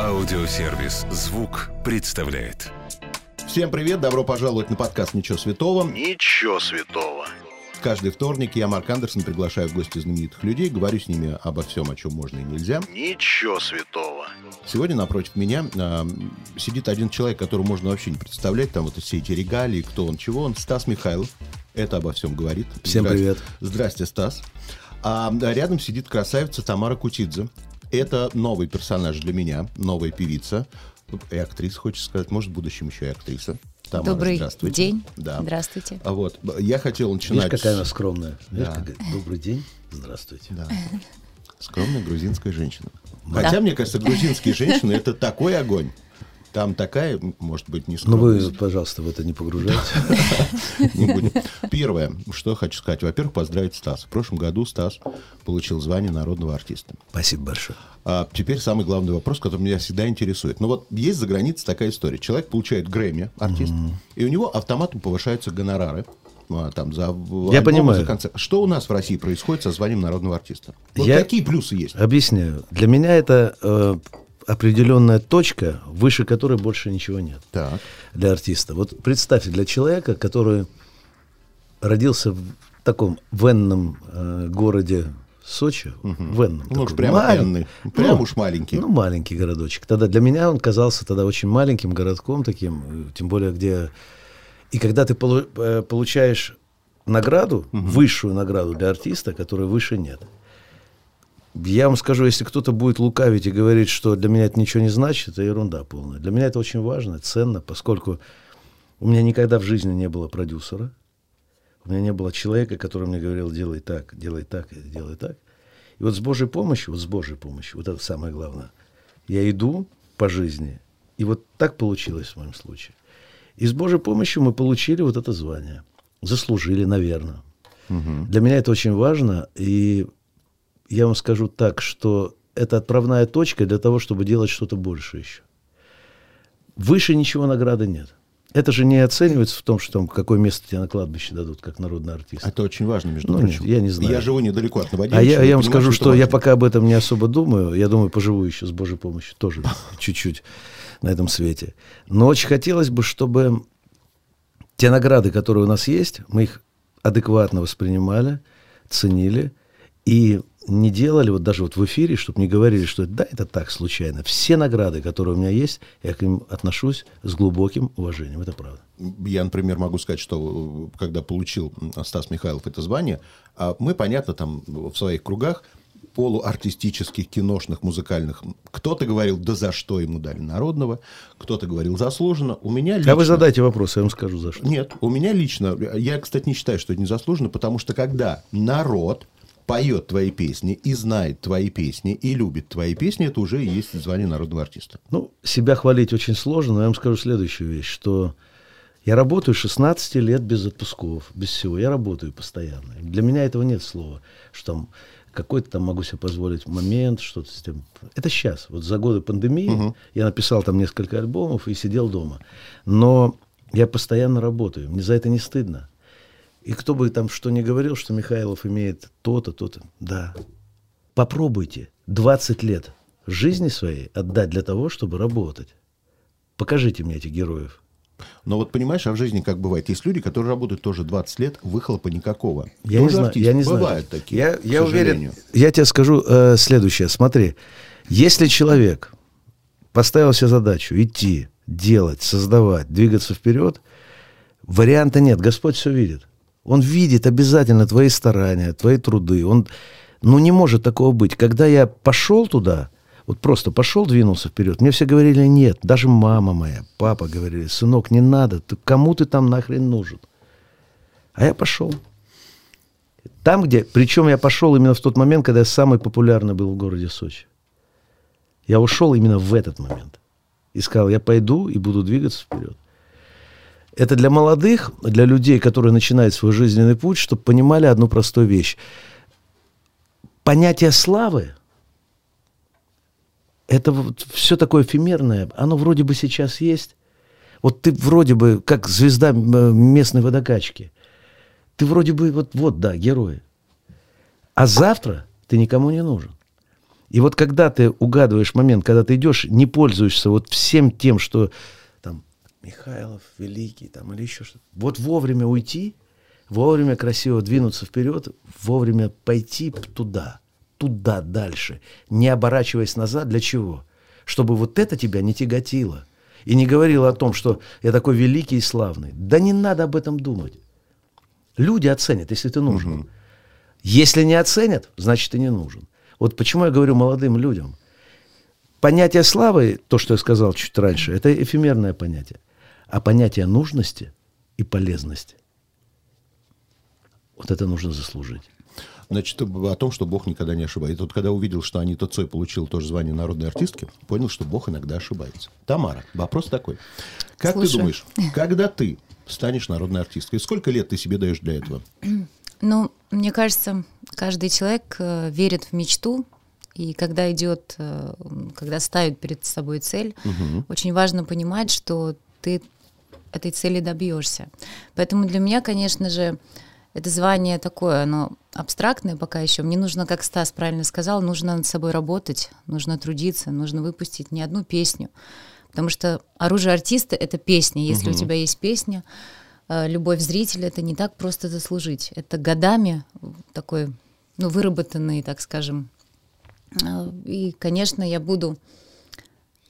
Аудиосервис «Звук» представляет. Всем привет, добро пожаловать на подкаст «Ничего святого». Ничего святого. Каждый вторник я, Марк Андерсон, приглашаю в гости знаменитых людей, говорю с ними обо всем, о чем можно и нельзя. Ничего святого. Сегодня напротив меня э, сидит один человек, которого можно вообще не представлять, там вот все эти регалии, кто он, чего он, Стас Михайлов. Это обо всем говорит. Всем Здрасте. привет. Здрасте, Стас. А рядом сидит красавица Тамара Кутидзе. Это новый персонаж для меня, новая певица. И актриса, хочется сказать, может, в будущем еще и актриса. Тамара, Добрый здравствуйте. день. Да. Здравствуйте. А вот, я хотел начинать... Видишь, какая она скромная. Видишь, Да. какая- Добрый день. Здравствуйте. Да. Скромная грузинская женщина. Хотя, мне кажется, грузинские женщины это такой огонь. Там такая, может быть, не Ну вы, пожалуйста, в это не погружайтесь. Не будем. Первое, что хочу сказать. Во-первых, поздравить Стас. В прошлом году Стас получил звание народного артиста. Спасибо большое. А теперь самый главный вопрос, который меня всегда интересует. Ну вот есть за границей такая история. Человек получает Грэмми, артист, и у него автоматом повышаются гонорары. а, Там, за Я альбомы, понимаю. за концерт. Что у нас в России происходит со званием народного артиста? Вот Я- какие плюсы есть? Объясняю. Для меня это э, определенная точка, выше которой больше ничего нет Так. для артиста. Вот представьте, для человека, который родился в таком венном э, городе Сочи, венном. Ну уж прямо малень- энный. Прям ну, уж маленький. Ну, маленький городочек. Тогда для меня он казался тогда очень маленьким городком таким, э, тем более где... И когда ты э, получаешь награду, высшую награду для артиста, которой выше нет. Я вам скажу, если кто-то будет лукавить и говорить, что для меня это ничего не значит, это ерунда полная. Для меня это очень важно, ценно, поскольку у меня никогда в жизни не было продюсера, у меня не было человека, который мне говорил, делай так, делай так, делай так. И вот с Божьей помощью, вот с Божьей помощью, вот это самое главное, я иду по жизни, и вот так получилось в моем случае. И с Божьей помощью мы получили вот это звание. Заслужили, наверное. Для меня это очень важно, и я вам скажу так, что это отправная точка для того, чтобы делать что-то больше еще. Выше ничего награды нет. Это же не оценивается в том, что там какое место тебе на кладбище дадут, как народный артист. Это очень важно, между Ну, прочим. я не знаю. Я живу недалеко от Новодевичьего. А я, я вам скажу, это что я пока об этом не особо думаю. Я думаю, поживу еще с Божьей помощью тоже чуть-чуть на этом свете. Но очень хотелось бы, чтобы те награды, которые у нас есть, мы их адекватно воспринимали, ценили и не делали, вот даже вот в эфире, чтобы не говорили, что да, это так, случайно. Все награды, которые у меня есть, я к ним отношусь с глубоким уважением. Это правда. Я, например, могу сказать, что э, когда получил Стас Михайлов это звание, а мы, понятно, там в своих кругах полуартистических, киношных, музыкальных. Кто-то говорил, да за что ему дали народного, кто-то говорил, заслуженно. У меня лично... А вы задайте вопрос, я вам скажу, за что. Нет, у меня лично, я, кстати, не считаю, что это незаслуженно, потому что когда народ поет твои песни и знает твои песни и любит твои песни, это уже есть звание народного артиста. Ну, себя хвалить очень сложно, но я вам скажу следующую вещь, что я работаю 16 лет без отпусков, без всего. Я работаю постоянно. Для меня этого нет слова, что там какой-то там могу себе позволить момент, что-то с тем. Это сейчас. Вот за годы пандемии я написал там несколько альбомов и сидел дома. Но я постоянно работаю. Мне за это не стыдно. И кто бы там что ни говорил, что Михайлов имеет то-то, то-то. Да. Попробуйте 20 лет жизни своей отдать для того, чтобы работать. Покажите мне этих героев. Но вот понимаешь, а в жизни как бывает? Есть люди, которые работают тоже 20 лет, выхлопа никакого. Я не Тоже знаю, артисты. я не знаю. Бывают такие, Я, я уверен. Я тебе скажу э, следующее. Смотри, если человек поставил себе задачу идти, делать, создавать, двигаться вперед, варианта нет. Господь все видит. Он видит обязательно твои старания, твои труды. Он, ну, не может такого быть. Когда я пошел туда, вот просто пошел, двинулся вперед, мне все говорили нет. Даже мама моя, папа говорили, сынок, не надо, ты, кому ты там нахрен нужен? А я пошел. Там, где... Причем я пошел именно в тот момент, когда я самый популярный был в городе Сочи. Я ушел именно в этот момент. И сказал, я пойду и буду двигаться вперед. Это для молодых, для людей, которые начинают свой жизненный путь, чтобы понимали одну простую вещь. Понятие славы – это вот все такое эфемерное. Оно вроде бы сейчас есть. Вот ты вроде бы как звезда э, местной водокачки. Ты вроде бы вот, вот да, герой. А завтра ты никому не нужен. И вот когда ты угадываешь момент, когда ты идешь, не пользуешься вот всем тем, что Михайлов великий там или еще что-то. Вот вовремя уйти, вовремя красиво двинуться вперед, вовремя пойти туда, туда дальше, не оборачиваясь назад. Для чего? Чтобы вот это тебя не тяготило. И не говорило о том, что я такой великий и славный. Да не надо об этом думать. Люди оценят, если ты нужен. Угу. Если не оценят, значит, ты не нужен. Вот почему я говорю молодым людям. Понятие славы, то, что я сказал чуть раньше, это эфемерное понятие. А понятие нужности и полезности, вот это нужно заслужить. Значит, о том, что Бог никогда не ошибается. Вот когда увидел, что Анита Цой получил тоже звание народной артистки, понял, что Бог иногда ошибается. Тамара, вопрос такой. Как Слушаю. ты думаешь, когда ты станешь народной артисткой, сколько лет ты себе даешь для этого? Ну, мне кажется, каждый человек э, верит в мечту, и когда идет, э, когда ставит перед собой цель, угу. очень важно понимать, что ты этой цели добьешься. Поэтому для меня, конечно же, это звание такое, оно абстрактное пока еще. Мне нужно, как Стас правильно сказал, нужно над собой работать, нужно трудиться, нужно выпустить не одну песню. Потому что оружие артиста — это песня. Если угу. у тебя есть песня, э, любовь зрителя — это не так просто заслужить. Это годами такой, ну, выработанный, так скажем. Э, и, конечно, я буду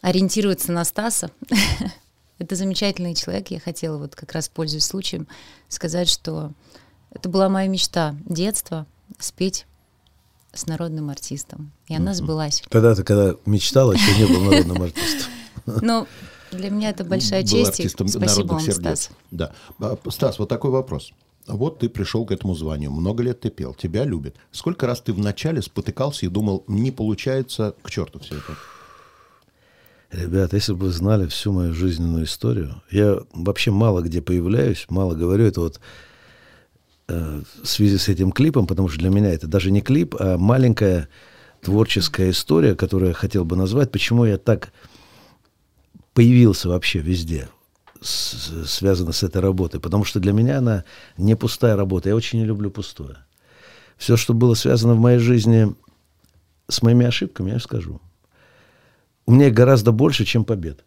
ориентироваться на Стаса. это замечательный человек. Я хотела вот как раз, пользуясь случаем, сказать, что это была моя мечта детства — спеть с народным артистом. И она сбылась. Тогда ты, когда мечтала, еще не был народным артистом. Ну, для меня это большая был честь. Артистом Спасибо вам, сердец. Стас. Да. А, Стас, вот такой вопрос. Вот ты пришел к этому званию, много лет ты пел, тебя любят. Сколько раз ты вначале спотыкался и думал, не получается, к черту все это? Ребят, если бы вы знали всю мою жизненную историю, я вообще мало где появляюсь, мало говорю, это вот э, в связи с этим клипом, потому что для меня это даже не клип, а маленькая творческая история, которую я хотел бы назвать, почему я так появился вообще везде, с, связано с этой работой. Потому что для меня она не пустая работа. Я очень не люблю пустое. Все, что было связано в моей жизни с моими ошибками, я скажу. У меня их гораздо больше, чем побед.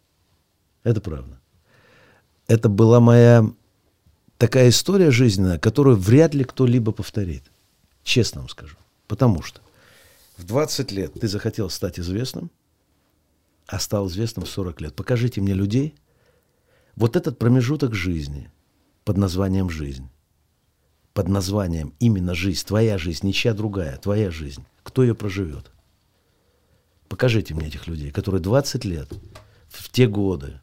Это правда. Это была моя такая история жизненная, которую вряд ли кто-либо повторит. Честно вам скажу. Потому что в 20 лет ты захотел стать известным, а стал известным в 40 лет. Покажите мне людей. Вот этот промежуток жизни под названием «жизнь», под названием именно «жизнь», твоя жизнь, ничья другая, твоя жизнь. Кто ее проживет? Покажите мне этих людей, которые 20 лет, в те годы,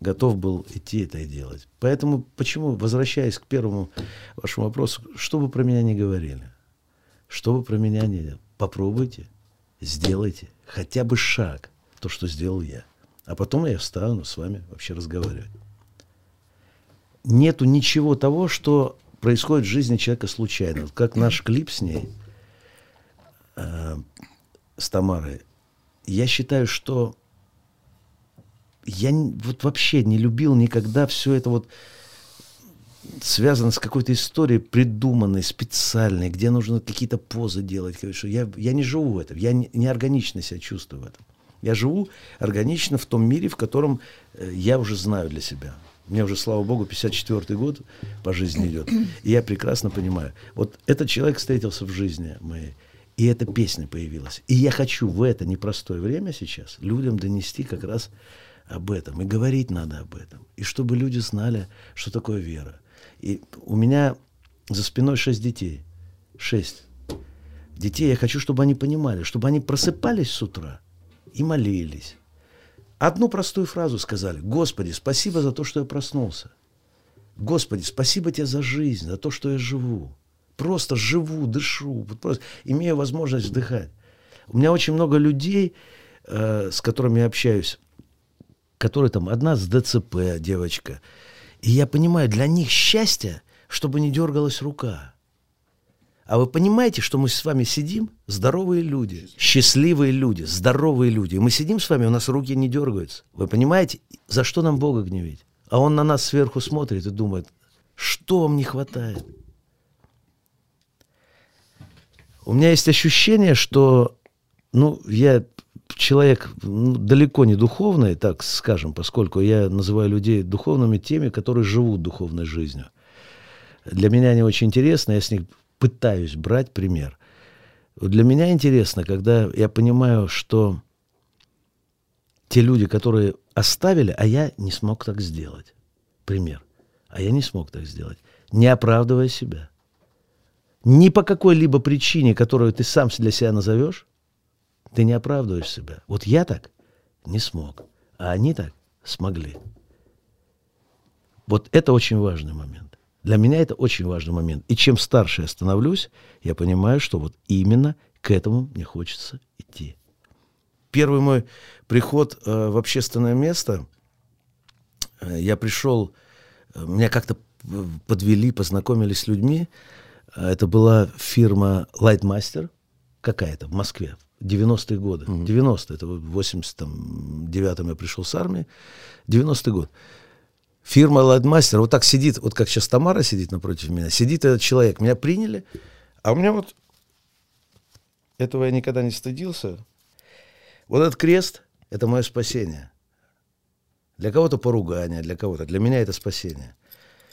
готов был идти это и делать. Поэтому почему, возвращаясь к первому вашему вопросу, что вы про меня не говорили? Что вы про меня не? Попробуйте, сделайте хотя бы шаг – то, что сделал я. А потом я встану с вами вообще разговаривать. Нету ничего того, что происходит в жизни человека случайно. Как наш клип с ней, э, с Тамарой, я считаю, что я вот вообще не любил никогда все это вот связано с какой-то историей придуманной, специальной, где нужно какие-то позы делать. Что я, я не живу в этом, я не, не себя чувствую в этом. Я живу органично в том мире, в котором э, я уже знаю для себя. Мне уже, слава богу, 54-й год по жизни идет. И я прекрасно понимаю. Вот этот человек встретился в жизни моей. И эта песня появилась. И я хочу в это непростое время сейчас людям донести как раз об этом. И говорить надо об этом. И чтобы люди знали, что такое вера. И у меня за спиной шесть детей. Шесть. Детей я хочу, чтобы они понимали, чтобы они просыпались с утра – и молились. Одну простую фразу сказали. Господи, спасибо за то, что я проснулся. Господи, спасибо тебе за жизнь, за то, что я живу. Просто живу, дышу, просто имею возможность вдыхать. У меня очень много людей, э, с которыми я общаюсь, которые там, одна с ДЦП девочка. И я понимаю, для них счастье, чтобы не дергалась рука. А вы понимаете, что мы с вами сидим, здоровые люди, счастливые люди, здоровые люди. И мы сидим с вами, у нас руки не дергаются. Вы понимаете, за что нам Бога гневить? А Он на нас сверху смотрит и думает, что вам не хватает? У меня есть ощущение, что Ну, я человек ну, далеко не духовный, так скажем, поскольку я называю людей духовными теми, которые живут духовной жизнью. Для меня они очень интересны, я с них пытаюсь брать пример. Для меня интересно, когда я понимаю, что те люди, которые оставили, а я не смог так сделать. Пример. А я не смог так сделать. Не оправдывая себя. Ни по какой-либо причине, которую ты сам для себя назовешь, ты не оправдываешь себя. Вот я так не смог, а они так смогли. Вот это очень важный момент. Для меня это очень важный момент. И чем старше я становлюсь, я понимаю, что вот именно к этому мне хочется идти. Первый мой приход э, в общественное место, э, я пришел, э, меня как-то подвели, познакомились с людьми. Э, это была фирма Lightmaster какая-то в Москве, 90-е годы. Mm-hmm. 90 это в 89-м я пришел с армии. 90-й год. Фирма Lightmaster, вот так сидит, вот как сейчас Тамара сидит напротив меня, сидит этот человек, меня приняли, а у меня вот, этого я никогда не стыдился, вот этот крест – это мое спасение. Для кого-то поругание, для кого-то. Для меня это спасение.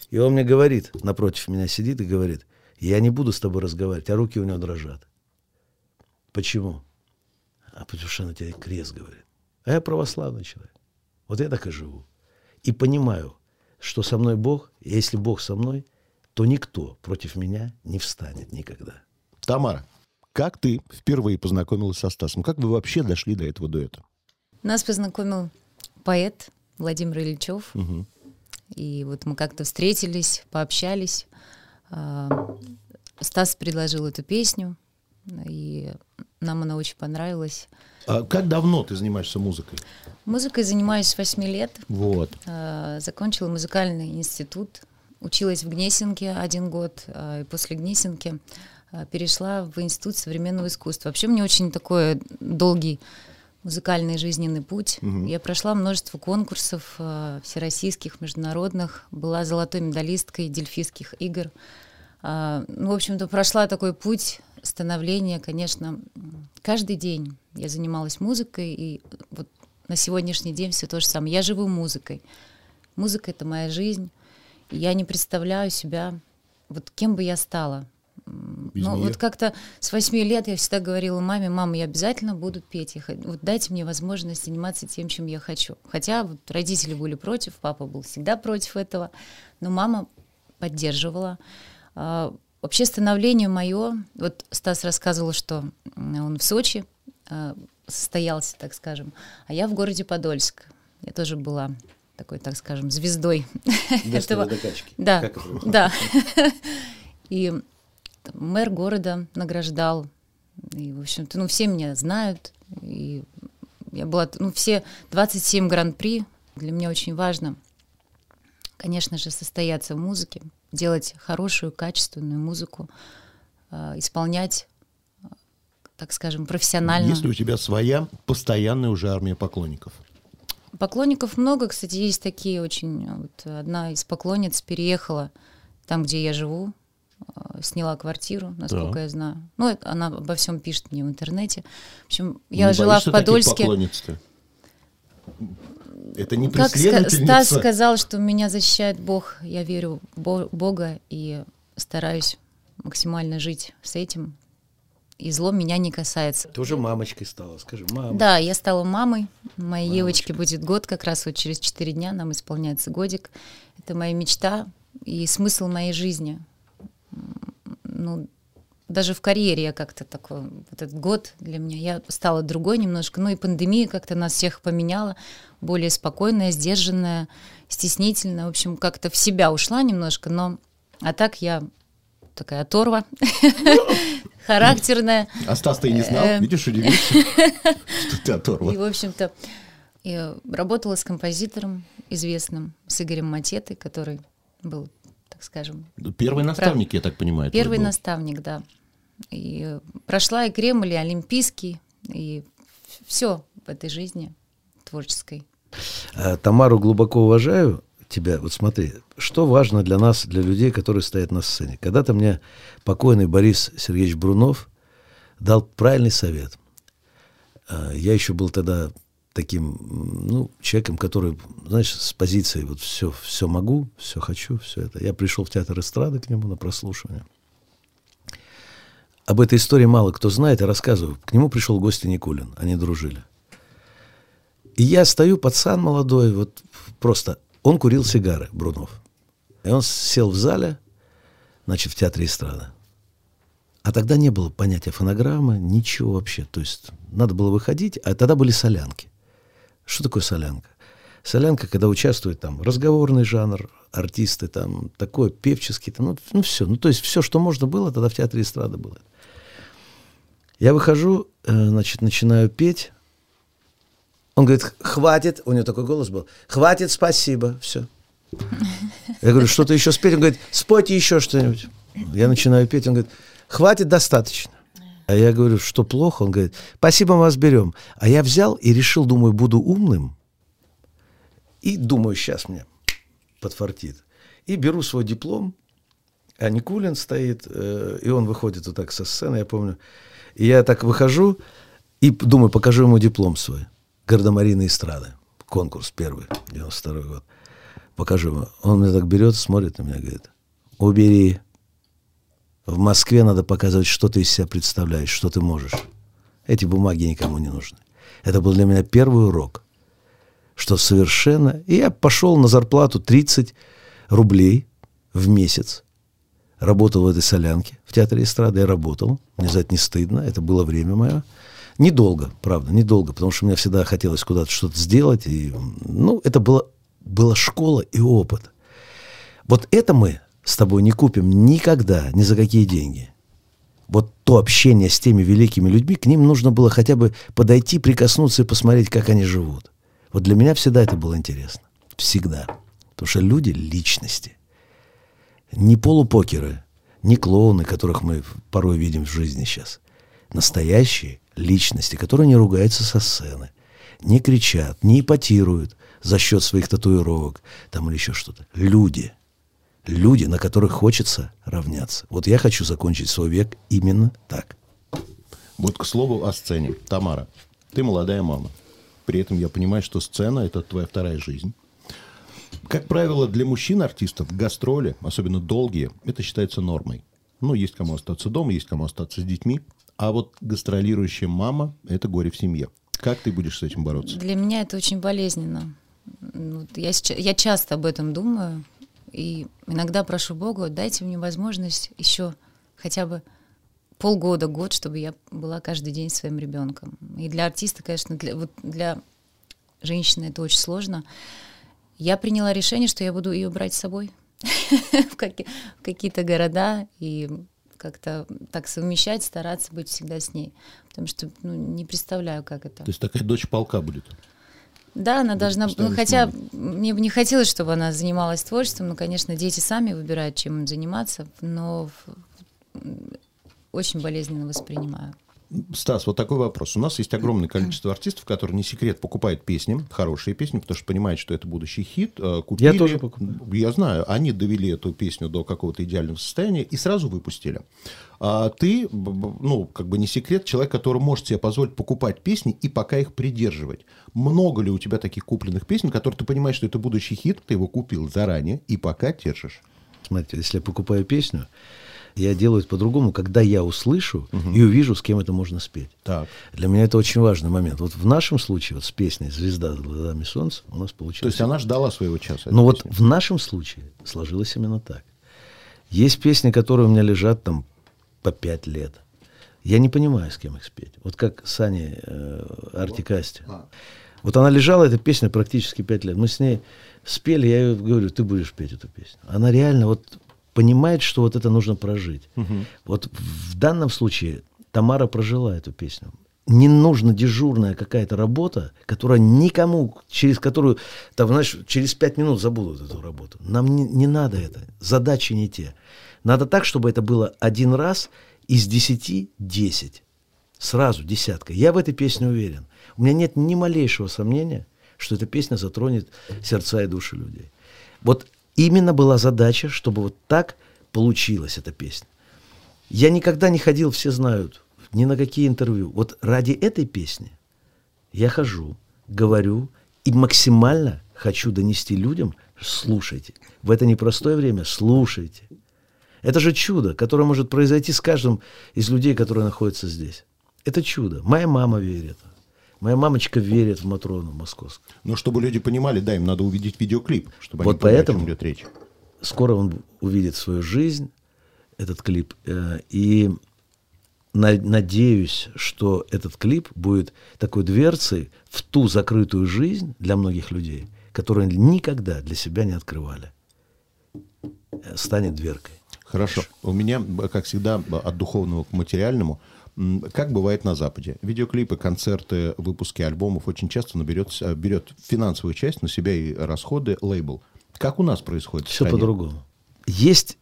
И он мне говорит, напротив меня сидит и говорит, я не буду с тобой разговаривать, а руки у него дрожат. Почему? А потому что на тебя крест говорит. А я православный человек. Вот я так и живу. И понимаю, что со мной Бог, и если Бог со мной, то никто против меня не встанет никогда. Тамара, как ты впервые познакомилась со Стасом? Как вы вообще дошли до этого дуэта? Нас познакомил поэт Владимир Ильичев. Угу. И вот мы как-то встретились, пообщались. А, Стас предложил эту песню, и нам она очень понравилась. А как давно ты занимаешься музыкой? Музыкой занимаюсь с 8 лет. Вот. А, закончила музыкальный институт, училась в Гнесинке один год, а, и после Гнесинки перешла в Институт современного искусства. Вообще мне очень такой долгий музыкальный жизненный путь. Угу. Я прошла множество конкурсов э, всероссийских, международных, была золотой медалисткой дельфийских игр. Э, ну, в общем-то, прошла такой путь становления, конечно, каждый день я занималась музыкой, и вот на сегодняшний день все то же самое. Я живу музыкой. Музыка — это моя жизнь, и я не представляю себя, вот кем бы я стала — без ну, вот как-то с восьми лет я всегда говорила маме, мама, я обязательно буду петь. Я, вот дайте мне возможность заниматься тем, чем я хочу. Хотя вот родители были против, папа был всегда против этого, но мама поддерживала. А, вообще становление мое, вот Стас рассказывал, что он в Сочи а, состоялся, так скажем, а я в городе Подольск. Я тоже была такой, так скажем, звездой этого. Да, да. И мэр города награждал. И, в общем-то, ну, все меня знают. И я была, ну, все 27 гран-при. Для меня очень важно, конечно же, состояться в музыке, делать хорошую, качественную музыку, э, исполнять, так скажем, профессионально. Есть ли у тебя своя постоянная уже армия поклонников? Поклонников много, кстати, есть такие очень. Вот одна из поклонниц переехала там, где я живу, сняла квартиру, насколько да. я знаю. Ну, это, она обо всем пишет мне в интернете. В общем, я не жила в Подольске. Это не Как Стас сказал, что меня защищает Бог, я верю в Бога и стараюсь максимально жить с этим. И зло меня не касается. Ты уже мамочкой стала, скажи, мама. Да, я стала мамой. Моей Мамочка. девочке будет год, как раз вот через 4 дня нам исполняется годик. Это моя мечта и смысл моей жизни ну, даже в карьере я как-то такой, вот этот год для меня, я стала другой немножко, ну и пандемия как-то нас всех поменяла, более спокойная, сдержанная, стеснительная, в общем, как-то в себя ушла немножко, но, а так я такая оторва, характерная. А Стас ты и не знал, э, видишь, удивился, что ты оторва. И, в общем-то, работала с композитором известным, с Игорем Матетой, который был скажем. Первый наставник, Прав... я так понимаю. Первый наставник, да. И прошла и Кремль, и Олимпийский, и все в этой жизни творческой. А, Тамару глубоко уважаю тебя. Вот смотри, что важно для нас, для людей, которые стоят на сцене. Когда-то мне покойный Борис Сергеевич Брунов дал правильный совет. А, я еще был тогда таким, ну, человеком, который, знаешь, с позиции вот все, все могу, все хочу, все это. Я пришел в театр эстрады к нему на прослушивание. Об этой истории мало кто знает, я рассказываю. К нему пришел гость Никулин, они дружили. И я стою, пацан молодой, вот просто, он курил сигары, Брунов. И он сел в зале, значит, в театре эстрады. А тогда не было понятия фонограммы, ничего вообще. То есть надо было выходить, а тогда были солянки. Что такое солянка? Солянка, когда участвует там разговорный жанр, артисты там, такой певческий, там, ну, ну все. Ну то есть все, что можно было, тогда в театре эстрады было. Я выхожу, э, значит, начинаю петь. Он говорит, хватит, у него такой голос был, хватит, спасибо, все. Я говорю, что-то еще спеть? Он говорит, спойте еще что-нибудь. Я начинаю петь, он говорит, хватит, достаточно. А я говорю, что плохо? Он говорит, спасибо, мы вас берем. А я взял и решил, думаю, буду умным. И думаю, сейчас мне подфартит. И беру свой диплом, а Никулин стоит, э, и он выходит вот так со сцены, я помню. И я так выхожу и думаю, покажу ему диплом свой. Гардемарины эстрады. Конкурс первый, 92 год. Покажу ему. Он меня так берет, смотрит на меня, говорит, убери. В Москве надо показывать, что ты из себя представляешь, что ты можешь. Эти бумаги никому не нужны. Это был для меня первый урок, что совершенно... И я пошел на зарплату 30 рублей в месяц. Работал в этой солянке в театре эстрады. Я работал. Мне за это не стыдно. Это было время мое. Недолго, правда, недолго, потому что мне всегда хотелось куда-то что-то сделать. И, ну, это было, была школа и опыт. Вот это мы с тобой не купим никогда, ни за какие деньги. Вот то общение с теми великими людьми, к ним нужно было хотя бы подойти, прикоснуться и посмотреть, как они живут. Вот для меня всегда это было интересно. Всегда. Потому что люди — личности. Не полупокеры, не клоуны, которых мы порой видим в жизни сейчас. Настоящие личности, которые не ругаются со сцены, не кричат, не ипотируют за счет своих татуировок там или еще что-то. Люди — люди, на которых хочется равняться. Вот я хочу закончить свой век именно так. Вот к слову о сцене. Тамара, ты молодая мама. При этом я понимаю, что сцена – это твоя вторая жизнь. Как правило, для мужчин-артистов гастроли, особенно долгие, это считается нормой. Ну, есть кому остаться дома, есть кому остаться с детьми. А вот гастролирующая мама – это горе в семье. Как ты будешь с этим бороться? Для меня это очень болезненно. Я, сейчас, я часто об этом думаю. И иногда прошу Бога, дайте мне возможность еще хотя бы полгода, год, чтобы я была каждый день своим ребенком. И для артиста, конечно, для, вот для женщины это очень сложно. Я приняла решение, что я буду ее брать с собой в какие-то города и как-то так совмещать, стараться быть всегда с ней. Потому что ну, не представляю, как это. То есть такая дочь полка будет? Да, она должна... Ну, хотя мне бы не хотелось, чтобы она занималась творчеством, но, конечно, дети сами выбирают, чем им заниматься, но очень болезненно воспринимаю. Стас, вот такой вопрос. У нас есть огромное количество артистов, которые, не секрет, покупают песни, хорошие песни, потому что понимают, что это будущий хит. Э, купили, я тоже покупаю. Я знаю. Они довели эту песню до какого-то идеального состояния и сразу выпустили. А ты, ну, как бы не секрет, человек, который может себе позволить покупать песни и пока их придерживать. Много ли у тебя таких купленных песен, которые ты понимаешь, что это будущий хит, ты его купил заранее и пока держишь? Смотрите, если я покупаю песню, я делаю это по-другому, когда я услышу угу. и увижу, с кем это можно спеть. Так. Для меня это очень важный момент. Вот в нашем случае, вот с песней «Звезда за глазами солнца» у нас получилось... То есть она ждала своего часа? Но вот в нашем случае сложилось именно так. Есть песни, которые у меня лежат там по пять лет. Я не понимаю, с кем их спеть. Вот как Сани э, Артикасти. А. Вот она лежала, эта песня, практически пять лет. Мы с ней спели, я ей говорю, ты будешь петь эту песню. Она реально вот понимает, что вот это нужно прожить. Угу. Вот в данном случае Тамара прожила эту песню. Не нужна дежурная какая-то работа, которая никому, через которую, там, знаешь, через пять минут забудут эту работу. Нам не, не надо это. Задачи не те. Надо так, чтобы это было один раз из десяти десять. Сразу десятка. Я в этой песне уверен. У меня нет ни малейшего сомнения, что эта песня затронет сердца и души людей. Вот именно была задача, чтобы вот так получилась эта песня. Я никогда не ходил, все знают, ни на какие интервью. Вот ради этой песни Я хожу, говорю и максимально хочу донести людям, слушайте. В это непростое время слушайте. Это же чудо, которое может произойти с каждым из людей, которые находятся здесь. Это чудо. Моя мама верит. Моя мамочка верит в Матрону московскую. Но чтобы люди понимали, да, им надо увидеть видеоклип, чтобы Вот они поняли, поэтому- о чем идет речь. Скоро он увидит свою жизнь, этот клип. э, И на- надеюсь, что этот клип будет такой дверцей в ту закрытую жизнь для многих людей, которые никогда для себя не открывали. Э, Станет дверкой. Хорошо. У меня, как всегда, от духовного к материальному. Как бывает на Западе? Видеоклипы, концерты, выпуски альбомов очень часто наберет, с- берет финансовую часть на себя и расходы лейбл. Как у нас происходит? Все по-другому. Есть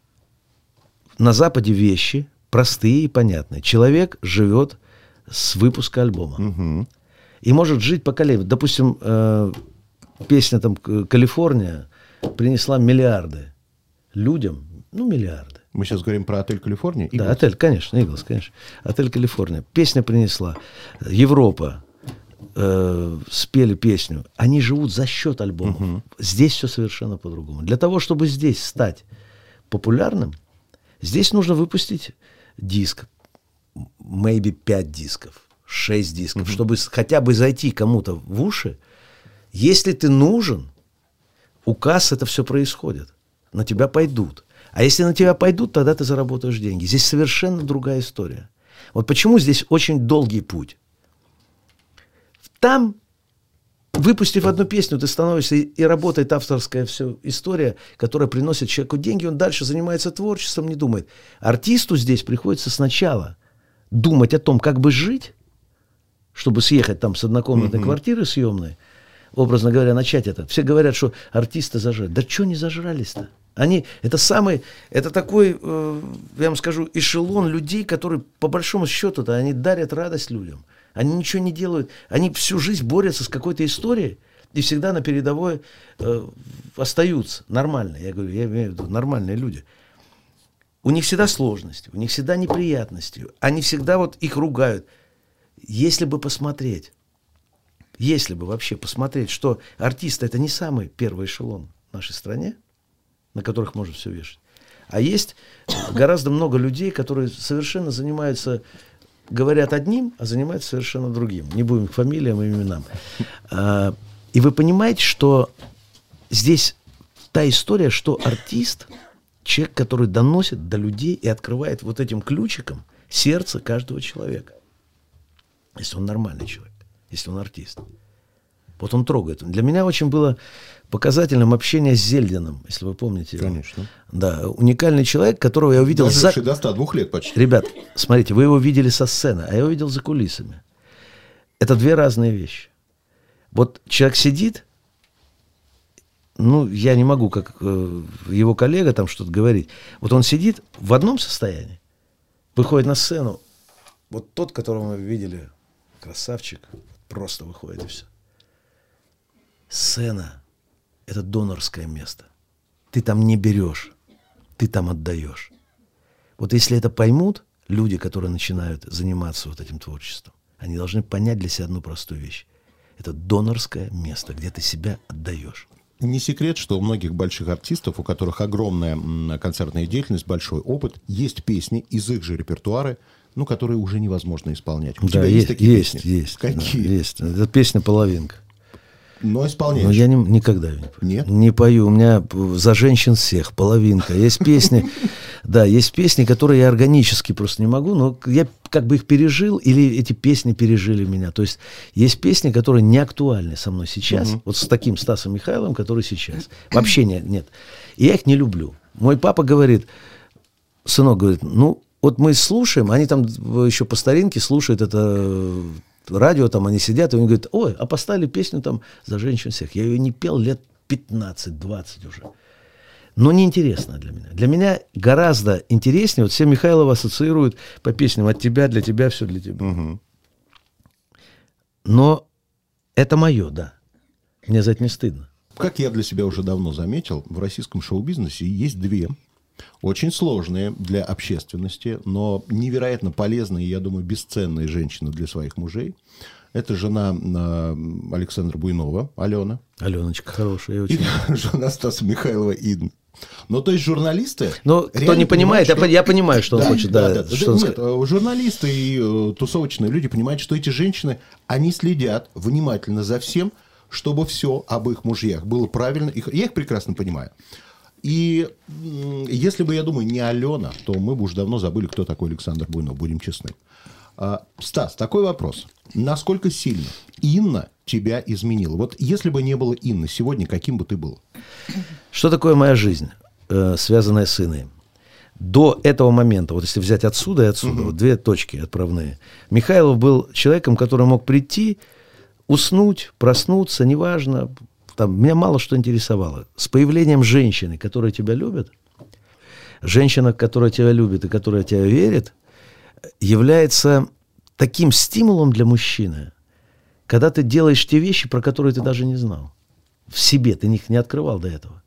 на Западе вещи простые и понятные. Человек живет с выпуска альбома. И может жить поколением. Допустим, э, песня там «К- «Калифорния» принесла миллиарды людям. Ну, миллиарды. Мы сейчас говорим про отель Калифорния. Да, Eagles. отель, конечно, Иглс, конечно. Отель Калифорния. Песня принесла. Европа. э, спели песню. Они живут за счет альбомов. Здесь все совершенно по-другому. Для того, чтобы здесь стать популярным, здесь нужно выпустить диск. Maybe 5 дисков, 6 дисков, чтобы с- хотя бы зайти кому-то в уши. Если ты нужен, у касс это все происходит. На тебя пойдут. А если на тебя пойдут, тогда ты заработаешь деньги. Здесь совершенно другая история. Вот почему здесь очень долгий путь. Там, выпустив одну песню, ты становишься, и, и работает авторская все история, которая приносит человеку деньги, он дальше занимается творчеством, не думает. Артисту здесь приходится сначала думать о том, как бы жить, чтобы съехать там с однокомнатной квартиры съемной, образно говоря, начать это. Все говорят, что артисты зажрали. Да что не зажрались-то? Они, это самый, это такой, э, я вам скажу, эшелон людей, которые по большому счету-то, они дарят радость людям. Они ничего не делают, они всю жизнь борются с какой-то историей и всегда на передовой э, остаются нормальные. Я говорю, я имею в виду нормальные люди. У них всегда сложности, у них всегда неприятности. Они всегда вот их ругают. Если бы посмотреть, если бы вообще посмотреть, что артисты это не самый первый эшелон в нашей стране, на которых можно все вешать. А есть гораздо много людей, которые совершенно занимаются, говорят одним, а занимаются совершенно другим. Не будем к фамилиям и именам. А, И вы понимаете, что здесь та история, что артист, человек, который доносит до людей и открывает вот этим ключиком сердце каждого человека. Если он нормальный человек, если он артист. Вот он трогает. Для меня очень было показательным общение с Зельдином, если вы помните. его. Конечно. Да, уникальный человек, которого я увидел за... До 102 лет почти. Ребят, смотрите, вы его видели со сцены, а я его видел за кулисами. Это две разные вещи. Вот человек сидит, ну, я не могу, как э, его коллега, там что-то говорить. Вот он сидит в одном состоянии, выходит на сцену, вот тот, которого мы видели, красавчик, просто выходит и все. Сцена – это донорское место. Ты там не берешь, ты там отдаешь. Вот если это поймут люди, которые начинают заниматься вот этим творчеством, они должны понять для себя одну простую вещь. Это донорское место, где ты себя отдаешь. Не секрет, что у многих больших артистов, у которых огромная концертная деятельность, большой опыт, есть песни из их же репертуара, ну, которые уже невозможно исполнять. У тебя есть, такие есть, песни? есть. Какие? да, есть. Это песня «Половинка». Но исполняешь. Но я не- никогда не пою. Нет? Не пою. У меня за женщин всех половинка. Есть песни, да, есть песни, которые я органически просто не могу, но я как бы их пережил, или эти песни пережили меня. То есть есть песни, которые не актуальны со мной сейчас, вот с таким Стасом Михайловым, который сейчас. Вообще не- нет. И я их не люблю. Мой папа говорит, сынок говорит, ну, вот мы слушаем, они там еще по старинке слушают это э, радио, там они сидят, и он говорит, ой, а поставили песню там за женщин всех. Я ее не пел лет 15-20 уже. Но неинтересно для меня. Для меня гораздо интереснее, вот все Михайлова ассоциируют по песням от тебя, для тебя, все для тебя. Но это мое, да. Мне за это не стыдно. Как я для себя уже давно заметил, в российском шоу-бизнесе есть две очень сложные для общественности, но невероятно полезные, я думаю, бесценные женщины для своих мужей. Это жена э, Александра Буйнова, Алена. Аленочка хорошая, И очень. жена Стаса Михайлова Идн. Ну, то есть журналисты... Но кто не понимает, я, что- по- я понимаю, что он Да, хочет. да, Да, да, да. что он Нет, э, журналисты и э, тусовочные люди понимают, что эти женщины, они следят внимательно за всем, чтобы все об их мужьях было правильно. Я их прекрасно понимаю. И если бы, я думаю, не Алена, то мы бы уже давно забыли, кто такой Александр Буйнов, будем честны. А, Стас, такой вопрос. Насколько сильно Инна тебя изменила? Вот если бы не было Инны, сегодня каким бы ты был? Что такое моя жизнь, э, связанная с Инной? До этого момента, вот если взять отсюда и отсюда, вот две точки отправные, Михайлов был человеком, который мог прийти, уснуть, проснуться, неважно, там, меня мало что интересовало. С появлением женщины, которая тебя любит, женщина, которая тебя любит и которая тебя верит, является таким стимулом для мужчины, когда ты делаешь те вещи, про которые ты даже не знал. В себе, ты их не открывал до этого.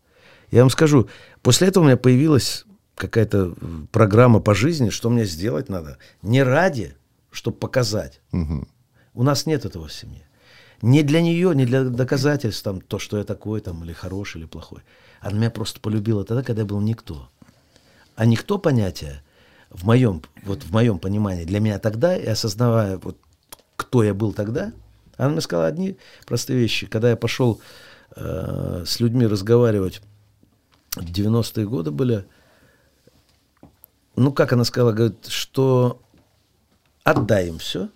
Я вам скажу, после этого у меня появилась какая-то программа по жизни, что мне сделать надо. Не ради, чтобы показать. У нас нет этого в семье. Не для нее, не для доказательств, там, то, что я такой, там, или хороший, или плохой. Она меня просто полюбила тогда, когда я был никто. А никто понятие в моем, вот в моем понимании, для меня тогда, и осознавая, вот, кто я был тогда, она мне сказала одни простые вещи. Когда я пошел э, с людьми разговаривать, 90-е годы были, ну, как она сказала, говорит, что отдай им все.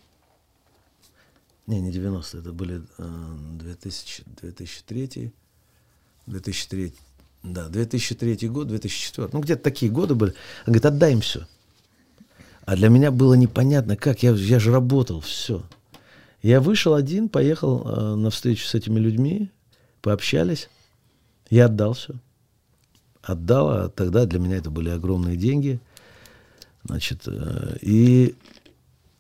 Не, не 90-е, это были э, 2000, 2003, 2003, да, 2003 год, 2004, ну, где-то такие годы были. Она говорит, отдай им все. А для меня было непонятно, как, я, я же работал, все. Я вышел один, поехал э, на встречу с этими людьми, пообщались, я отдал все. Отдал, а тогда для меня это были огромные деньги. Значит, э, и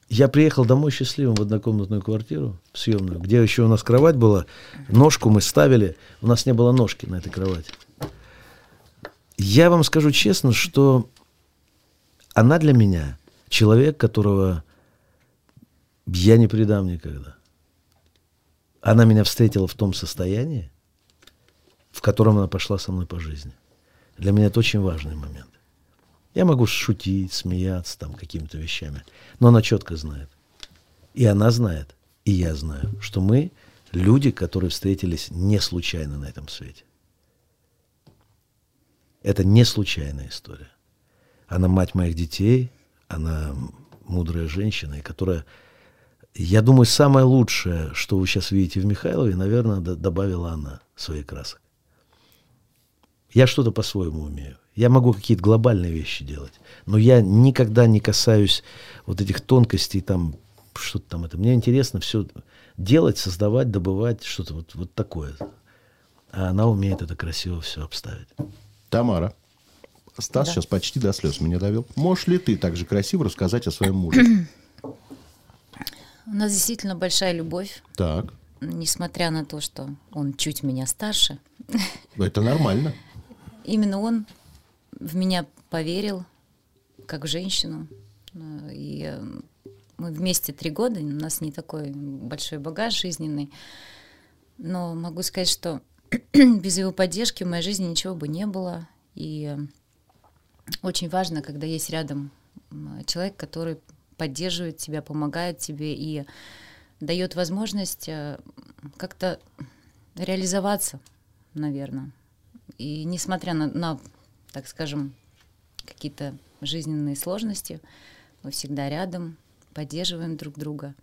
я приехал домой счастливым в однокомнатную квартиру, съемную, где еще у нас кровать была, ножку мы ставили, у нас не было ножки на этой кровати. Я вам скажу честно, что она для меня человек, которого я не предам никогда. Она меня встретила в том состоянии, в котором она пошла со мной по жизни. Для меня это очень важный момент. Я могу шутить, смеяться там какими-то вещами, но она четко знает. И она знает, и я знаю, что мы люди, которые встретились не случайно на этом свете. Это не случайная история. Она мать моих детей, она мудрая женщина, и которая, я думаю, самое лучшее, что вы сейчас видите в Михайлове, наверное, добавила она своих красок. Я что-то по-своему умею. Я могу какие-то глобальные вещи делать, но я никогда не касаюсь вот этих тонкостей, там, что-то там это. Мне интересно все делать, создавать, добывать, что-то вот, вот такое. А она умеет это красиво все обставить. Тамара. Стас Да. сейчас почти до слез меня довел. Можешь ли ты так же красиво рассказать о своем муже? У нас действительно большая любовь, Так, несмотря на то, что он чуть меня старше. это нормально. Именно он в меня поверил, как в женщину. Э, И э, мы вместе три года, у нас не такой большой багаж жизненный. Но могу сказать, что без его поддержки в моей жизни ничего бы не было. И э, очень важно, когда есть рядом человек, который поддерживает тебя, помогает тебе и дает возможность э, как-то реализоваться, наверное. И несмотря на, на, так скажем, какие-то жизненные сложности, мы всегда рядом, поддерживаем друг друга.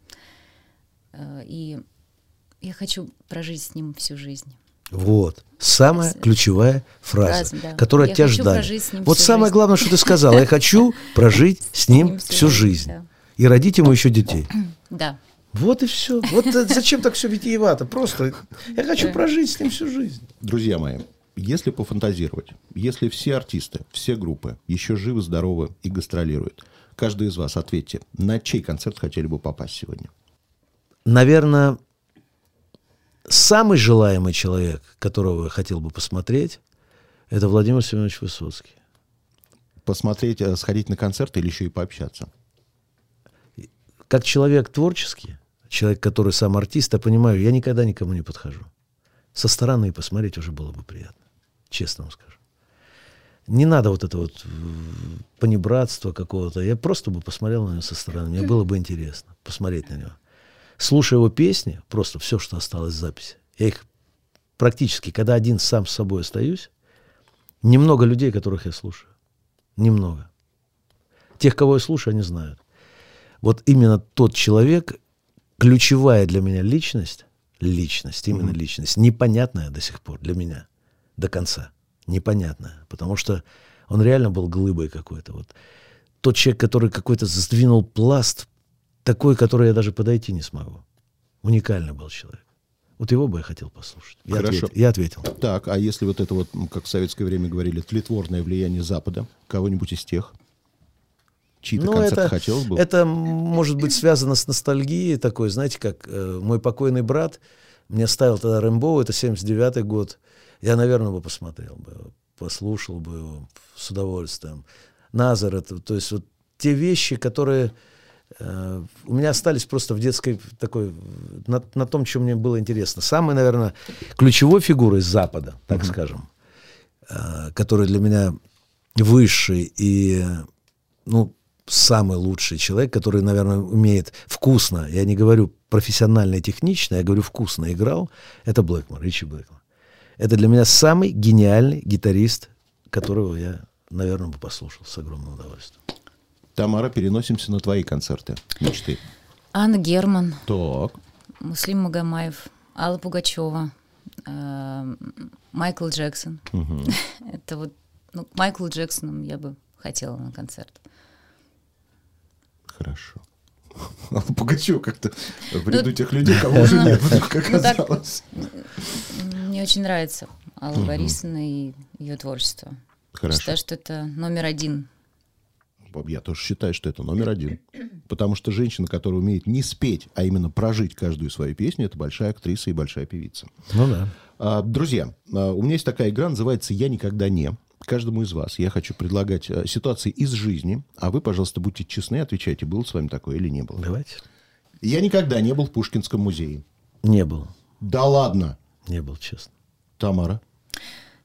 Э, И я хочу прожить с ним всю жизнь. Вот. Самая Фраза. ключевая фраза, Фраза, да. которая Я тебя ждали. ним Вот самое жизнь. главное, что ты сказала. Я хочу прожить с ним ним всю жизнь, жизнь. да. И родить ему еще детей. Да. Вот и все. Вот э, зачем так все витиевато? Просто я хочу прожить с ним всю жизнь. Друзья мои, если пофантазировать, если все артисты, все группы еще живы, здоровы и гастролируют, каждый из вас ответьте, на чей концерт хотели бы попасть сегодня? Наверное, самый желаемый человек, которого я хотел бы посмотреть, это Владимир Семенович Высоцкий. Посмотреть, э, сходить на концерт или еще и пообщаться? Как человек творческий, человек, который сам артист, я понимаю, я никогда никому не подхожу. Со стороны посмотреть уже было бы приятно, честно вам скажу. Не надо вот это вот э, понебратства какого-то. Я просто бы посмотрел на него со стороны. Мне было бы интересно посмотреть на него. Слушая его песни, просто все, что осталось в записи, я их практически, когда один сам с собой остаюсь, немного людей, которых я слушаю. Немного. Тех, кого я слушаю, они знают. Вот именно тот человек, ключевая для меня личность, личность, именно mm-hmm. личность, непонятная до сих пор для меня, до конца, непонятная, потому что он реально был глыбой какой-то. Вот. Тот человек, который какой-то сдвинул пласт, такой, который я даже подойти не смогу. Уникальный был человек. Вот его бы я хотел послушать. Я Хорошо. Ответил, я ответил. Так, а если вот это вот, как в советское время говорили, тлетворное влияние Запада, кого-нибудь из тех? Чьи-то Ну, концерты это, хотелось бы? это может быть связано с ностальгией такой, знаете, как э, мой покойный брат мне ставил тогда Рэмбо, это 79-й год. Я, наверное, бы посмотрел бы, послушал бы его с удовольствием. Назар, это, то есть вот те вещи, которые э, у меня остались просто в детской такой, на, на том, чем мне было интересно. Самый, наверное, ключевой фигурой Запада, так Мгм. скажем, э, который для меня высший и, ну, самый лучший человек, который, наверное, умеет вкусно, я не говорю профессионально и технично, я говорю вкусно играл, это Блэкмор, Ричи Блэкмор. Это для меня самый гениальный гитарист, которого я, наверное, бы послушал с огромным удовольствием. Тамара, переносимся на твои концерты. Мечты. Анна Герман, Так. Муслим Магомаев, Алла Пугачева, э, Майкл Джексон. Это вот, ну, к Майклу Джексону я бы хотела на концерт. Хорошо. А Пугачева как-то в ряду тех людей, кого уже нет, Ну, так- оказалось. Мне очень нравится Алла. Борисовна и ее творчество. Хорошо. Считаю, что это номер один. Я тоже считаю, что это номер один. Потому что женщина, которая умеет не спеть, а именно прожить каждую свою песню, это большая актриса и большая певица. Ну да. А, Друзья, а, у меня есть такая игра, называется «Я никогда не». Каждому из вас я хочу предлагать а, ситуации из жизни, а вы, пожалуйста, будьте честны, отвечайте, было с вами такое или не было. Давайте. Я никогда не был в Пушкинском музее. Не был. Да ладно, Не был, честно. Тамара.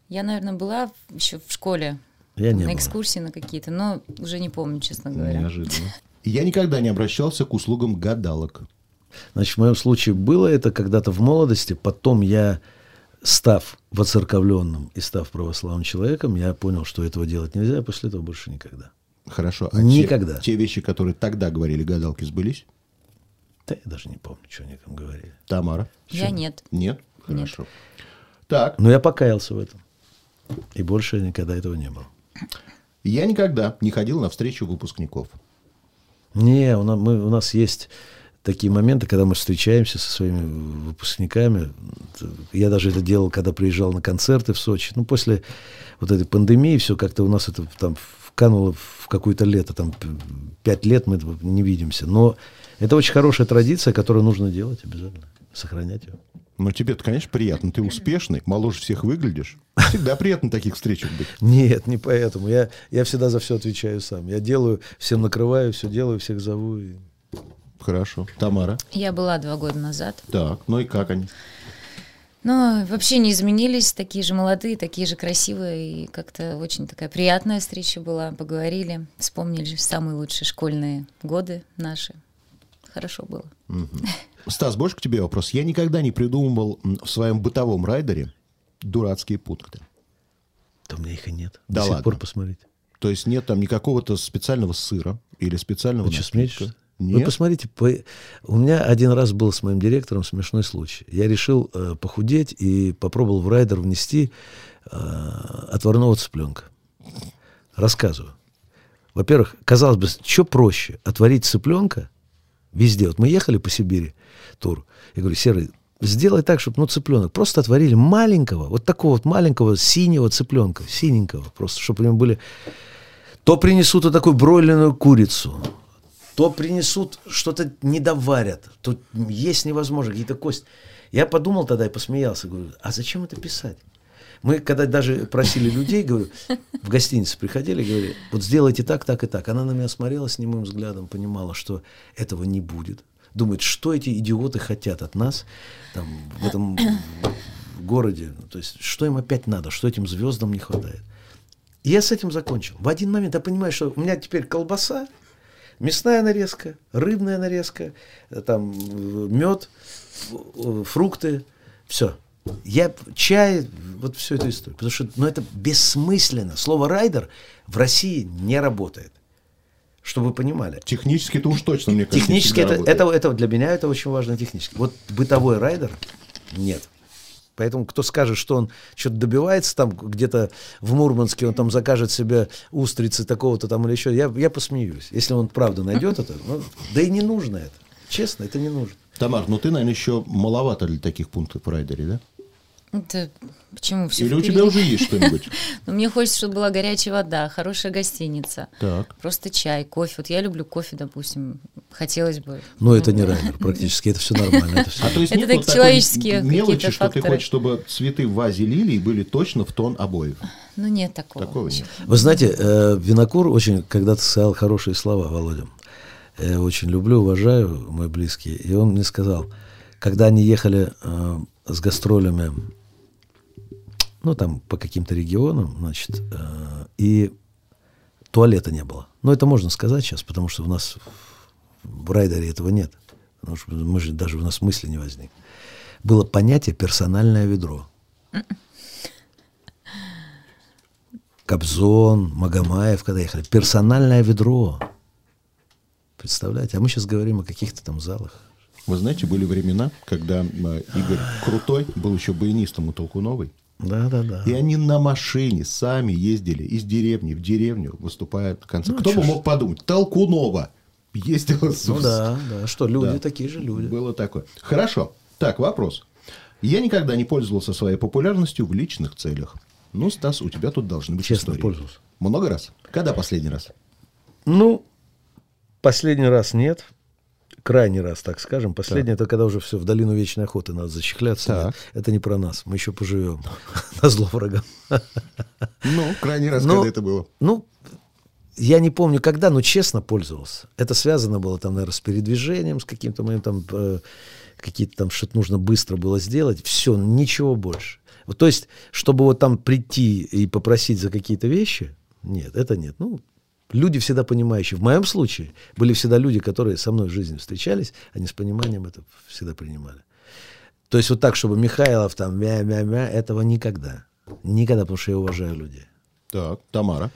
Я, наверное, была еще в школе Я не на был. экскурсии на какие-то, но уже не помню, честно говоря. Неожиданно. Я никогда не обращался к услугам гадалок. Значит, в моем случае было это когда-то в молодости, потом я, став воцерковленным и став православным человеком, я понял, что этого делать нельзя, и после этого больше никогда. Хорошо. А те- Никогда. Те, вещи, которые тогда говорили гадалки, сбылись? Да я даже не помню, что они там говорили. Тамара? Я нет. Нет? Хорошо. Так, Но я покаялся в этом. И больше никогда этого не было. я никогда не ходил на встречу выпускников. Не, у нас, мы, у нас есть такие моменты, когда мы встречаемся со своими выпускниками. Я даже это делал, когда приезжал на концерты в Сочи. Ну, после вот этой пандемии все как-то у нас это там вкануло в какое-то лето, там пять лет мы не видимся. Но это очень хорошая традиция, которую нужно делать обязательно, сохранять ее. Но тебе-то, конечно, приятно. Ты успешный, моложе всех выглядишь. Всегда приятно таких встречах быть. Нет, не поэтому. Я, я всегда за все отвечаю сам. Я делаю, всем накрываю, все делаю, всех зову. и- Хорошо. Тамара? Я была два года назад. Так, ну и как они? Но вообще не изменились, такие же молодые, такие же красивые, и как-то очень такая приятная встреча была, поговорили, вспомнили самые лучшие школьные годы наши. Хорошо было. Стас, больше к тебе вопрос. Я никогда не придумывал в своем бытовом райдере дурацкие пункты. Да у меня их и нет. Да До сих ладно? пор посмотрите. То есть нет там никакого-то специального сыра или специального Вы что, смеетесь? Ли? Вы Нет? посмотрите, по- у меня один раз был с моим директором смешной случай. Я решил э, похудеть и попробовал в райдер внести э, отварного цыпленка. Рассказываю. Во-первых, казалось бы, что проще? Отварить цыпленка везде. Вот мы ехали по Сибири тур. Я говорю, Серый, сделай так, чтобы, ну, цыпленок, просто отварили маленького, вот такого вот маленького синего цыпленка, синенького, просто, чтобы у него были... То принесут вот такую бройлерную курицу, то принесут что-то недоварят, то есть невозможно, какие-то кости. Я подумал тогда и посмеялся, говорю, а зачем это писать? Мы когда даже просили людей, говорю, в гостинице приходили, говорили, вот сделайте так, так и так. Она на меня смотрела с немым взглядом, понимала, что этого не будет. думает, что эти идиоты хотят от нас там, в этом городе. То есть, что им опять надо, что этим звездам не хватает. И я с этим закончил. В один момент я понимаю, что у меня теперь колбаса, мясная нарезка, рыбная нарезка, там мед, фрукты, все. Я чай, вот всю эту историю. Потому что ну, это бессмысленно. Слово райдер в России не работает. Чтобы вы понимали. Технически это уж точно, мне кажется, Технически это, это, это для меня это очень важно технически. Вот бытовой райдер нет. Поэтому кто скажет, что он что-то добивается там где-то в Мурманске, он там закажет себе устрицы такого-то там или еще, я, я посмеюсь. Если он правда найдет это, ну, да и не нужно это. Честно, это не нужно. Тамар, ну ты, наверное, еще маловато для таких пунктов в райдере, да? Это почему все Или у тебя уже есть что-нибудь? Ну, мне хочется, чтобы была горячая вода, хорошая гостиница. Так. Просто чай, кофе. Вот я люблю кофе, допустим. Хотелось бы. Но это не райдер, практически это все нормально. Это все. А то есть Это нет так человеческие мелочи, что ты хочешь, чтобы цветы в вазе лилий были точно в тон обоев. Ну, нет такого. Такого нет. Вы знаете, э, Винокур очень когда-то сказал хорошие слова, Володя. Я очень люблю, уважаю, мой близкий. И он мне сказал, когда они ехали э, с гастролями, ну, там, по каким-то регионам, значит, э, и туалета не было. Ну, это можно сказать сейчас, потому что у нас в райдере этого нет. Потому что мы же даже у нас мысли не возник. Было понятие персональное ведро. Кобзон, Магомаев, когда ехали. Персональное ведро. Представляете? А мы сейчас говорим о каких-то там залах. Вы знаете, были времена, когда э, Игорь Крутой был еще баянистом у Толкуновой. Да, да, да. И они на машине сами ездили из деревни в деревню, выступая в конце. Кто бы мог подумать? Толкунова ездила с... Ну да, да. Что, люди Да. такие же люди. Было такое. Хорошо. Так, вопрос. Я никогда не пользовался своей популярностью в личных целях. Ну, Стас, у тебя тут должны быть Честно, истории. пользовался. Много раз? Когда последний раз? Ну, последний раз нет. Крайний раз, так скажем. Последний это когда уже все в долину вечной охоты надо зачехляться. Так. Нет, это не про нас. Мы еще поживем. На зло врагам. Ну, крайний раз, Но- когда это было? Ну, я не помню когда, но честно пользовался. Это связано было там, наверное, с передвижением, с каким-то моим там, э, какие-то там, что-то нужно быстро было сделать. Все, ничего больше. Вот, то есть, чтобы вот там прийти и попросить за какие-то вещи, нет, это нет. Ну, люди всегда понимающие. В моем случае были всегда люди, которые со мной в жизни встречались, они с пониманием это всегда принимали. То есть вот так, чтобы Михайлов там мя-мя-мя, этого никогда. Никогда, потому что я уважаю людей. Так, Тамара.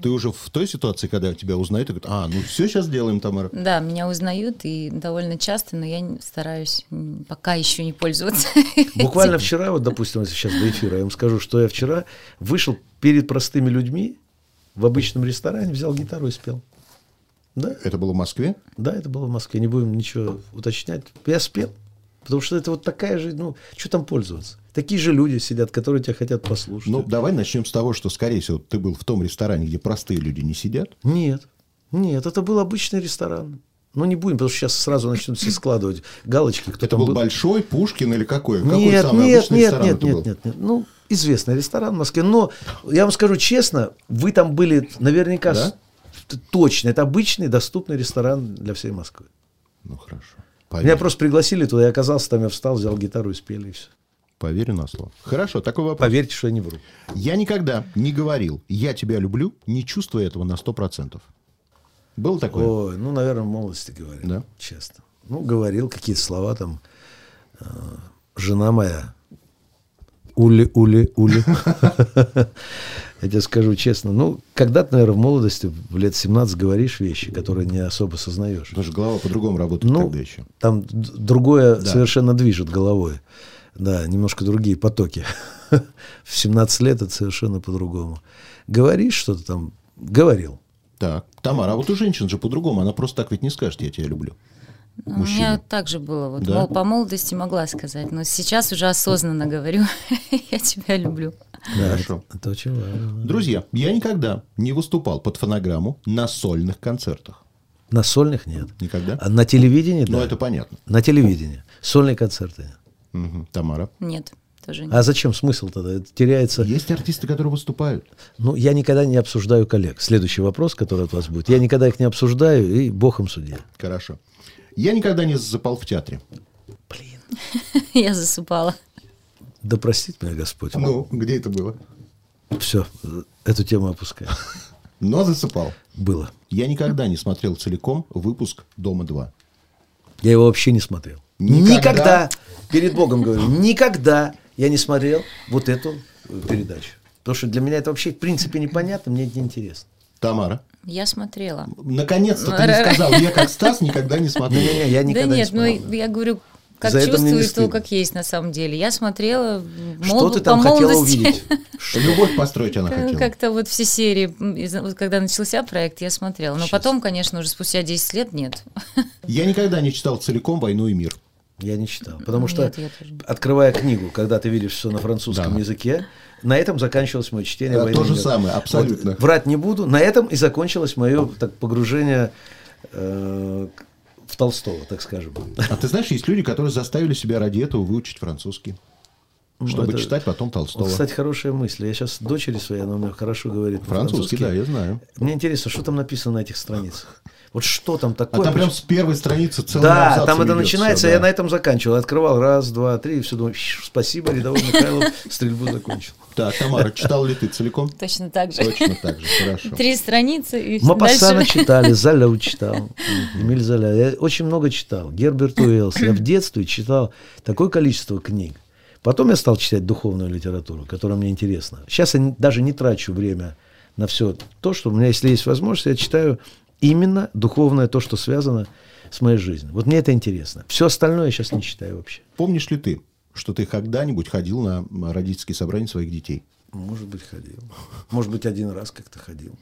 Ты уже в той ситуации, когда тебя узнают и говорят, а, ну все сейчас делаем, Тамара. Да, меня узнают и довольно часто, но я стараюсь пока еще не пользоваться. Буквально вчера, вот, допустим, сейчас до эфира, я вам скажу, что я вчера вышел перед простыми людьми в обычном ресторане, взял гитару и спел. Да, Это было в Москве? да, это было в Москве, не будем ничего уточнять. Я спел. Потому что это вот такая же, ну, что там пользоваться? Такие же люди сидят, которые тебя хотят послушать. Ну, давай начнем с того, что, скорее всего, ты был в том ресторане, где простые люди не сидят. Нет, нет, это был обычный ресторан. Ну, не будем, потому что сейчас сразу начнут все складывать галочки. Кто Это там был большой, Пушкин или какой? Какой Нет, самый нет, обычный нет, ресторан нет, нет, был? нет, нет. Ну, известный ресторан в Москве. Но я вам скажу честно, вы там были наверняка Да? с- точно. Это обычный доступный ресторан для всей Москвы. Ну, хорошо. Меня Поверь, просто пригласили туда, я оказался там, я встал, взял гитару и спели, и все. поверю на слово. Хорошо, такой вопрос. Поверьте, что я не вру. Я никогда не говорил «я тебя люблю», не чувствуя этого на 100%. Было такое? Ой, ну, наверное, в молодости говорил. Да? Честно. Ну, говорил какие-то слова там. э, жена моя. Ули, ули, ули. Я тебе скажу честно. Ну, когда-то, наверное, в молодости, в лет 17 говоришь вещи, которые не особо сознаешь. Потому что голова по-другому работает Ну, тогда еще. там другое Да. совершенно движет головой. Да, немножко другие потоки. В 17 лет это совершенно по-другому. Говоришь что-то там, говорил. Так, Тамара, а вот у женщин же по-другому. Она просто так ведь не скажет «я тебя люблю». Ну, У меня так же было. Вот, Да? мол, по молодости могла сказать, но сейчас уже осознанно говорю, я тебя люблю. Хорошо. Это, очень важно. Друзья, я никогда не выступал под фонограмму на сольных концертах. На сольных нет. Никогда? А на телевидении, да. Ну, это понятно. На телевидении. Сольные концерты нет. Мгм. Тамара. Нет, нет. А зачем смысл тогда? Это теряется. Есть артисты, которые выступают. Ну, я никогда не обсуждаю коллег. Следующий вопрос, который от вас будет. Я никогда их не обсуждаю, и бог им судья. Хорошо. Я никогда не засыпал в театре. Блин. Я засыпала. Да простит меня Господь. Ну, где это было? Все, эту тему опускаю. Но засыпал. Было. Я никогда не смотрел целиком выпуск «Дома-2». Я его вообще не смотрел. Никогда? перед Богом говорю, никогда я не смотрел вот эту э, передачу. Потому что для меня это вообще в принципе непонятно, мне это неинтересно. Тамара. Я смотрела. Наконец-то ты не сказал. Я как Стас никогда не смотрел. Не-не-не, я Да никогда нет, не ну смотрел. я говорю, как За не чувствую, то, как есть на самом деле. Я смотрела Что мол- ты там по хотела молодости. увидеть? Любовь построить она хотела. Как-то вот все серии, когда начался проект, я смотрела. Но потом, конечно, уже спустя 10 лет нет. Я никогда не читал целиком «Войну и мир». Я не читал. Потому что, Нет, открывая книгу, когда ты видишь все на французском Да. языке, на этом заканчивалось мое чтение. Да, «Войны то же мира». самое, абсолютно. Вот, врать не буду. На этом и закончилось мое так, погружение э, в Толстого, так скажем. А ты знаешь, есть люди, которые заставили себя ради этого выучить французский. Чтобы Ну, это- читать потом Толстого. Вот, кстати, хорошая мысль. Я сейчас дочери своей, она у меня хорошо говорит Французский, по-французски. да, я знаю. Мне интересно, что там написано на этих страницах? Вот что там А такое? там прям с первой страницы целый Да, там это начинается, всё, да. я на этом заканчивал. Открывал раз, два, три, и все думаю, «Щ, спасибо, рядовой Михайлов, стрельбу закончил. Так, Тамара, читал ли ты целиком? Точно так же. Точно так же, хорошо. Три страницы и Мапассана дальше. читали, Золя читал, Эмиль Золя. Я очень много читал. Герберт Уэллс. Я в детстве читал такое количество книг. Потом я стал читать духовную литературу, которая мне интересна. Сейчас я даже не трачу время на все то, что у меня, если есть возможность, я читаю именно духовное, то, что связано с моей жизнью. Вот мне это интересно. Все остальное я сейчас не читаю вообще. Помнишь ли ты, что ты когда-нибудь ходил на родительские собрания своих детей? Может быть, ходил. Может быть, один раз как-то ходил.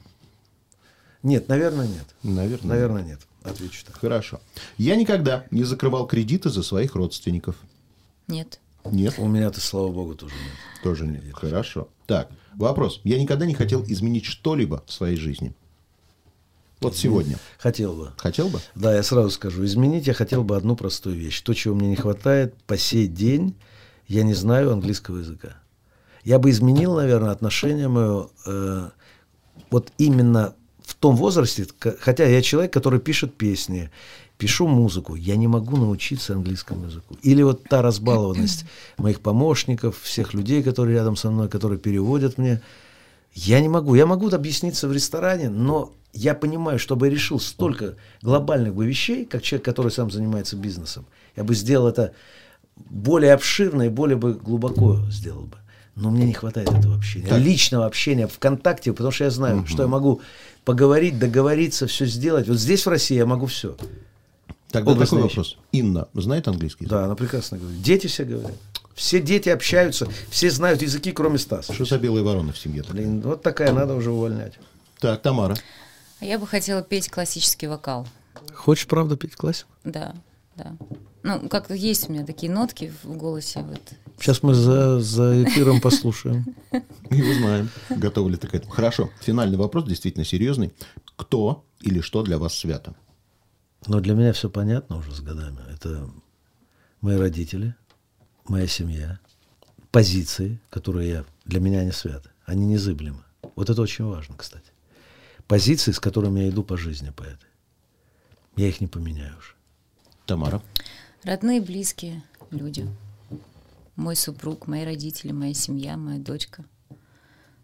Нет, наверное, нет. Наверное. Наверное, нет. Отвечу так. Хорошо. Я никогда не закрывал кредиты за своих родственников. Нет. Нет, У меня-то, слава богу, тоже нет. тоже нет. Хорошо. Так, вопрос. Я никогда не хотел изменить что-либо в своей жизни. Вот сегодня. Хотел бы. Хотел бы? Да, я сразу скажу. Изменить я хотел бы одну простую вещь. То, чего мне не хватает по сей день, я не знаю английского языка. Я бы изменил, наверное, отношение мое э, вот именно в том возрасте, хотя я человек, который пишет песни, пишу музыку, я не могу научиться английскому языку. Или вот та разбалованность моих помощников, всех людей, которые рядом со мной, которые переводят мне. Я не могу. Я могу объясниться в ресторане, но я понимаю, чтобы я решил столько глобальных бы вещей, как человек, который сам занимается бизнесом, я бы сделал это более обширно и более бы глубоко сделал бы. Но мне не хватает этого общения. Так. Личного общения ВКонтакте, потому что я знаю, что я могу поговорить, договориться, все сделать. Вот здесь, в России, я могу все. Тогда Образная такой вопрос. Инна знает английский язык? Да, она прекрасно говорит. Дети все говорят. Все дети общаются, все знают языки, кроме Стаса. Что за белые вороны в семье? Блин, вот такая, надо уже увольнять. Так, Тамара. А Я бы хотела петь классический вокал. Хочешь, правда, петь классику? Да, да. Ну, как-то есть у меня такие нотки в голосе. Вот. Сейчас мы за, за эфиром послушаем. И узнаем, готовы ли ты к этому. Хорошо. Финальный вопрос, действительно серьезный. Кто или что для вас свято? Но для меня все понятно уже с годами. Это мои родители, моя семья, позиции, которые я, для меня они святы. Они незыблемы. Вот это очень важно, кстати. Позиции, с которыми я иду по жизни по этой. Я их не поменяю уже. Тамара. Родные, близкие люди. Мой супруг, мои родители, моя семья, моя дочка.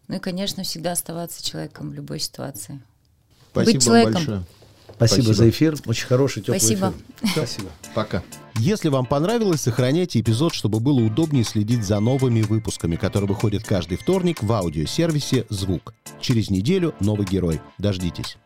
Ну и, конечно, всегда оставаться человеком в любой ситуации. Спасибо вам человеком. большое. Спасибо, Спасибо. за эфир. Очень хороший, теплый Спасибо. эфир. Спасибо. Пока. Если вам понравилось, сохраняйте эпизод, чтобы было удобнее следить за новыми выпусками, которые выходят каждый вторник в аудиосервисе «Звук». Через неделю новый герой. Дождитесь.